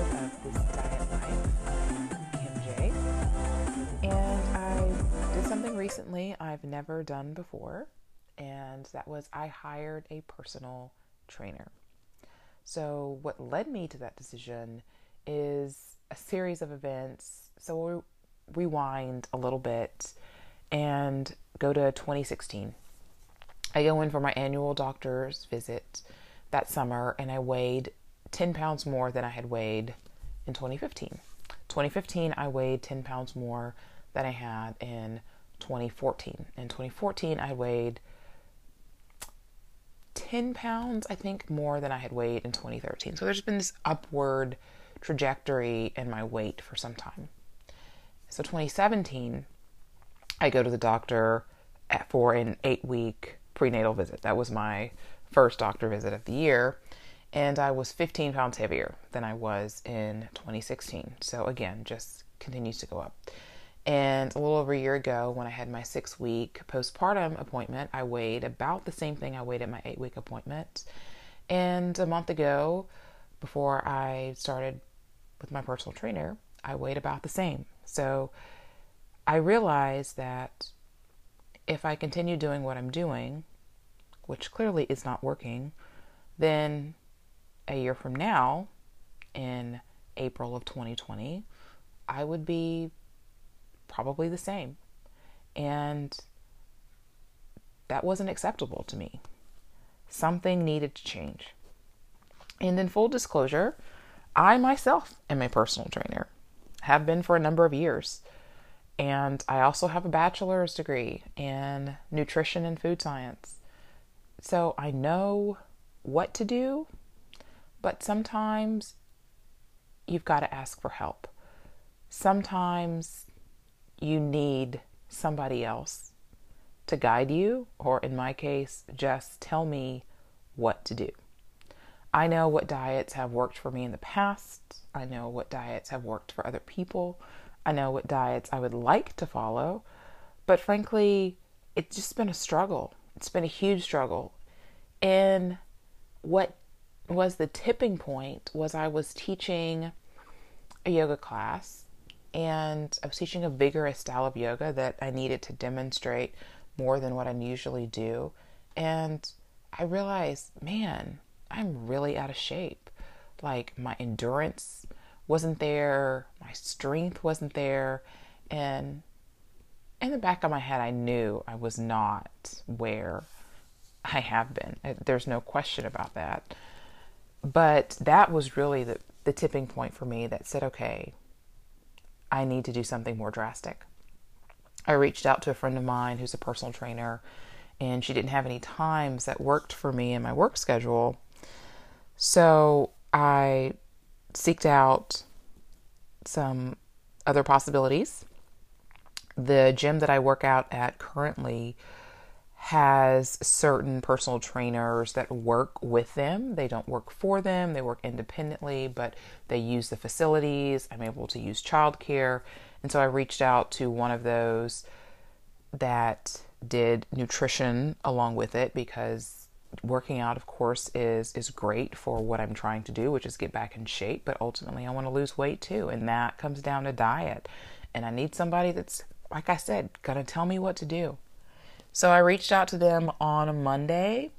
episode of This Diet Life. Kim J. And I did something recently I've never done before, and that was I hired a personal trainer. So, what led me to that decision is a series of events. So, we rewind a little bit and go to 2016. I go in for my annual doctor's visit that summer and I weighed 10 pounds more than I had weighed in 2015. 2015, I weighed 10 pounds more than I had in 2014. In 2014, I weighed 10 pounds, I think, more than I had weighed in 2013. So there's been this upward trajectory in my weight for some time. So 2017, I go to the doctor for an eight week prenatal visit. That was my first doctor visit of the year. And I was 15 pounds heavier than I was in 2016. So again, just continues to go up. And a little over a year ago, when I had my six week postpartum appointment, I weighed about the same thing I weighed at my eight week appointment. And a month ago, before I started with my personal trainer, I weighed about the same. So I realized that if I continue doing what I'm doing, which clearly is not working, then a year from now, in April of 2020, I would be probably the same. And that wasn't acceptable to me. Something needed to change. And in full disclosure, I myself am a personal trainer, have been for a number of years. And I also have a bachelor's degree in nutrition and food science. So I know what to do, but sometimes you've got to ask for help. Sometimes you need somebody else to guide you, or in my case, just tell me what to do. I know what diets have worked for me in the past. I know what diets have worked for other people. I know what diets I would like to follow. But frankly, it's just been a struggle. It's been a huge struggle. And what was the tipping point was I was teaching a yoga class and I was teaching a vigorous style of yoga that I needed to demonstrate more than what I usually do. And I realized, man, I'm really out of shape. Like my endurance wasn't there, my strength wasn't there, and in the back of my head, I knew I was not where I have been. There's no question about that. But that was really the, the tipping point for me that said, okay, I need to do something more drastic. I reached out to a friend of mine who's a personal trainer, and she didn't have any times that worked for me in my work schedule. So I seeked out some other possibilities. The gym that I work out at currently has certain personal trainers that work with them. They don't work for them, they work independently, but they use the facilities. I'm able to use childcare. And so I reached out to one of those that did nutrition along with it because working out of course is is great for what I'm trying to do, which is get back in shape, but ultimately I want to lose weight too, and that comes down to diet. And I need somebody that's like I said, going to tell me what to do. So I reached out to them on a Monday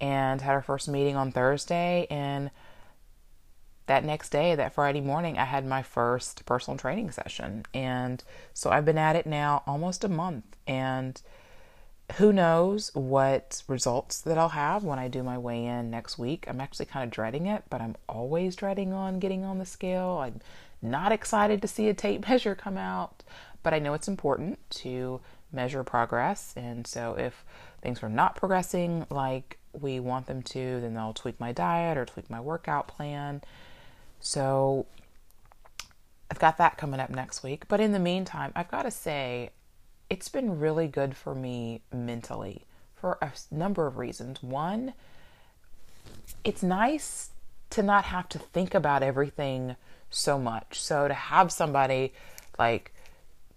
and had our first meeting on Thursday. And that next day, that Friday morning, I had my first personal training session. And so I've been at it now almost a month. And who knows what results that I'll have when I do my weigh in next week. I'm actually kind of dreading it, but I'm always dreading on getting on the scale. I'm not excited to see a tape measure come out, but I know it's important to measure progress. And so if things are not progressing like we want them to, then they'll tweak my diet or tweak my workout plan. So I've got that coming up next week. But in the meantime, I've got to say, it's been really good for me mentally for a number of reasons. One, it's nice to not have to think about everything so much. So to have somebody like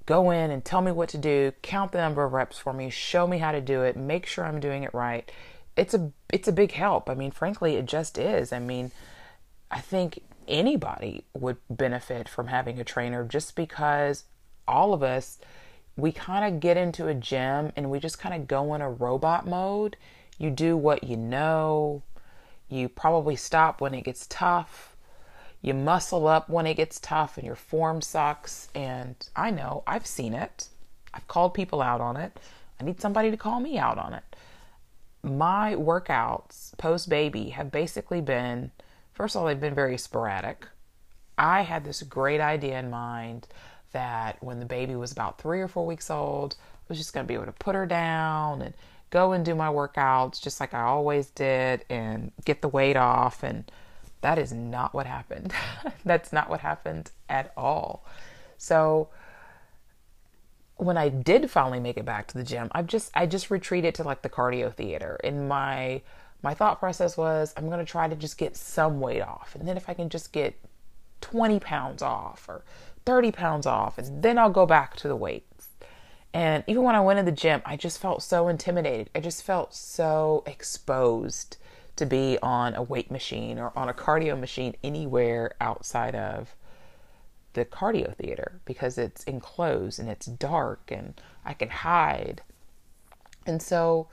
go in and tell me what to do, count the number of reps for me, show me how to do it, make sure I'm doing it right. It's a it's a big help. I mean, frankly, it just is. I mean, I think anybody would benefit from having a trainer just because all of us we kind of get into a gym and we just kind of go in a robot mode. You do what you know. You probably stop when it gets tough. You muscle up when it gets tough and your form sucks. And I know, I've seen it. I've called people out on it. I need somebody to call me out on it. My workouts post baby have basically been, first of all, they've been very sporadic. I had this great idea in mind that when the baby was about three or four weeks old, I was just going to be able to put her down and go and do my workouts just like I always did and get the weight off. And that is not what happened. That's not what happened at all. So, when I did finally make it back to the gym, I've just I just retreated to like the cardio theater. And my my thought process was I'm gonna try to just get some weight off. And then if I can just get 20 pounds off or 30 pounds off, and then I'll go back to the weights. And even when I went to the gym, I just felt so intimidated. I just felt so exposed to be on a weight machine or on a cardio machine anywhere outside of the cardio theater because it's enclosed and it's dark and I can hide. And so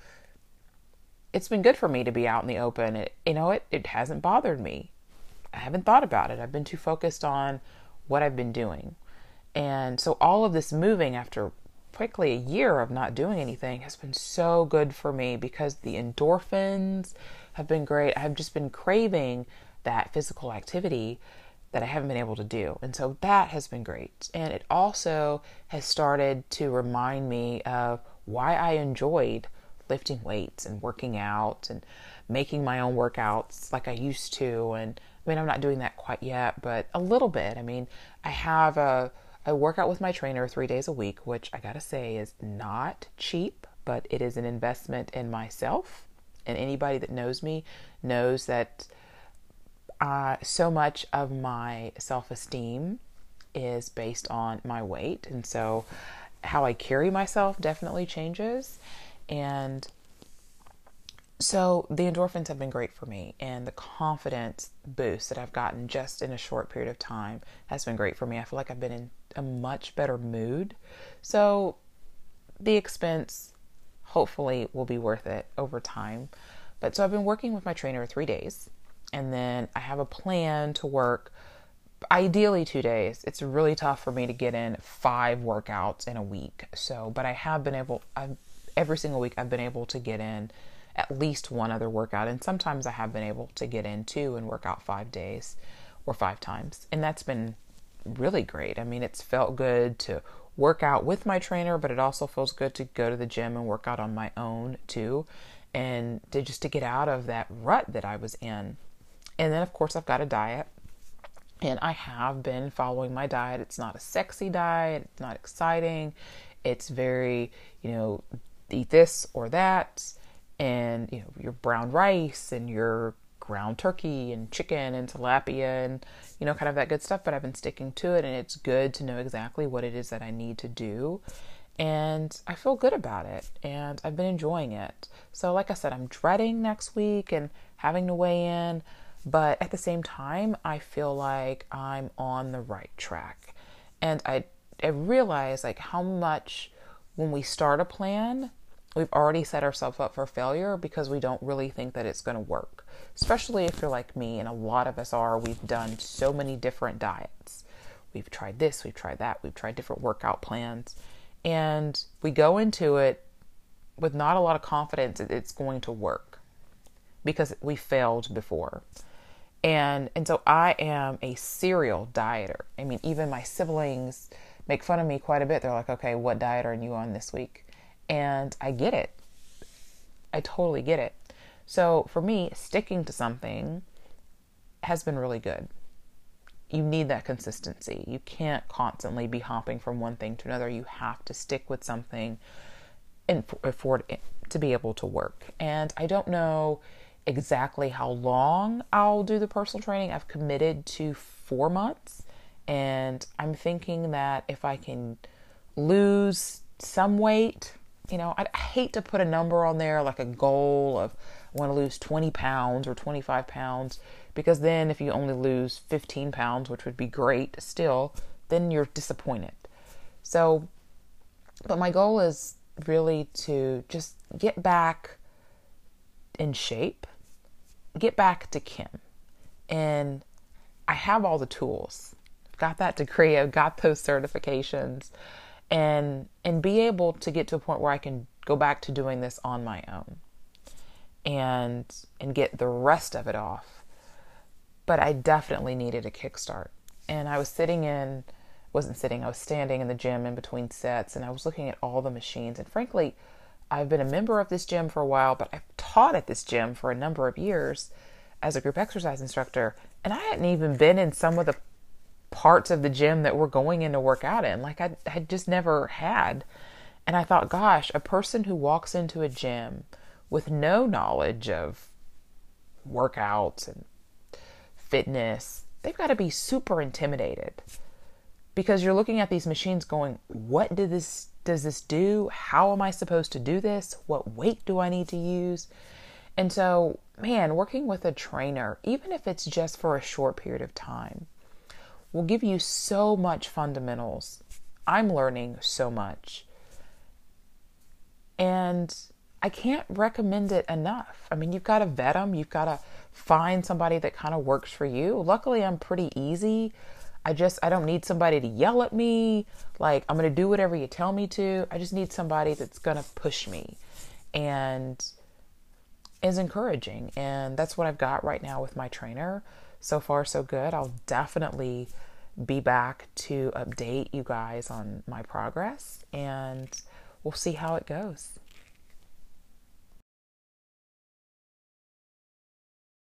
it's been good for me to be out in the open. It, you know, it, it hasn't bothered me. I haven't thought about it. I've been too focused on what I've been doing. And so all of this moving after quickly a year of not doing anything has been so good for me because the endorphins have been great. I've just been craving that physical activity that I haven't been able to do. And so that has been great. And it also has started to remind me of why I enjoyed lifting weights and working out and making my own workouts like I used to and I mean, I'm not doing that quite yet, but a little bit. I mean, I have a, I work out with my trainer three days a week, which I gotta say is not cheap, but it is an investment in myself. And anybody that knows me knows that uh, so much of my self esteem is based on my weight. And so how I carry myself definitely changes. And so the endorphins have been great for me, and the confidence boost that I've gotten just in a short period of time has been great for me. I feel like I've been in a much better mood. So the expense hopefully will be worth it over time. But so I've been working with my trainer three days, and then I have a plan to work ideally two days. It's really tough for me to get in five workouts in a week. So, but I have been able, I've, every single week, I've been able to get in at least one other workout. And sometimes I have been able to get in two and work out five days or five times. And that's been really great. I mean, it's felt good to work out with my trainer, but it also feels good to go to the gym and work out on my own too. And to just to get out of that rut that I was in. And then, of course, I've got a diet. And I have been following my diet. It's not a sexy diet, it's not exciting. It's very, you know, eat this or that and you know your brown rice and your ground turkey and chicken and tilapia and you know kind of that good stuff but I've been sticking to it and it's good to know exactly what it is that I need to do and I feel good about it and I've been enjoying it. So like I said I'm dreading next week and having to weigh in but at the same time I feel like I'm on the right track. And I I realize like how much when we start a plan we've already set ourselves up for failure because we don't really think that it's going to work. Especially if you're like me, and a lot of us are, we've done so many different diets. We've tried this, we've tried that, we've tried different workout plans, and we go into it with not a lot of confidence that it's going to work because we failed before. And and so I am a serial dieter. I mean, even my siblings make fun of me quite a bit. They're like, "Okay, what diet are you on this week?" And I get it. I totally get it. So for me, sticking to something has been really good. You need that consistency. You can't constantly be hopping from one thing to another. You have to stick with something and for it to be able to work. And I don't know exactly how long I'll do the personal training. I've committed to four months, and I'm thinking that if I can lose some weight you know, I hate to put a number on there like a goal of want to lose 20 pounds or 25 pounds because then if you only lose 15 pounds, which would be great still, then you're disappointed. So But my goal is really to just get back in shape, get back to Kim. And I have all the tools. I've got that degree, I've got those certifications and and be able to get to a point where I can go back to doing this on my own and and get the rest of it off. But I definitely needed a kickstart. And I was sitting in wasn't sitting, I was standing in the gym in between sets and I was looking at all the machines and frankly, I've been a member of this gym for a while, but I've taught at this gym for a number of years as a group exercise instructor, and I hadn't even been in some of the parts of the gym that we're going in to work out in. Like I had just never had. And I thought, gosh, a person who walks into a gym with no knowledge of workouts and fitness, they've got to be super intimidated because you're looking at these machines going, what did this does this do? How am I supposed to do this? What weight do I need to use? And so, man, working with a trainer, even if it's just for a short period of time, will give you so much fundamentals. I'm learning so much. And I can't recommend it enough. I mean, you've got to vet them, you've got to find somebody that kind of works for you. Luckily, I'm pretty easy. I just I don't need somebody to yell at me like I'm going to do whatever you tell me to. I just need somebody that's going to push me and is encouraging. And that's what I've got right now with my trainer. So far so good. I'll definitely be back to update you guys on my progress and we'll see how it goes.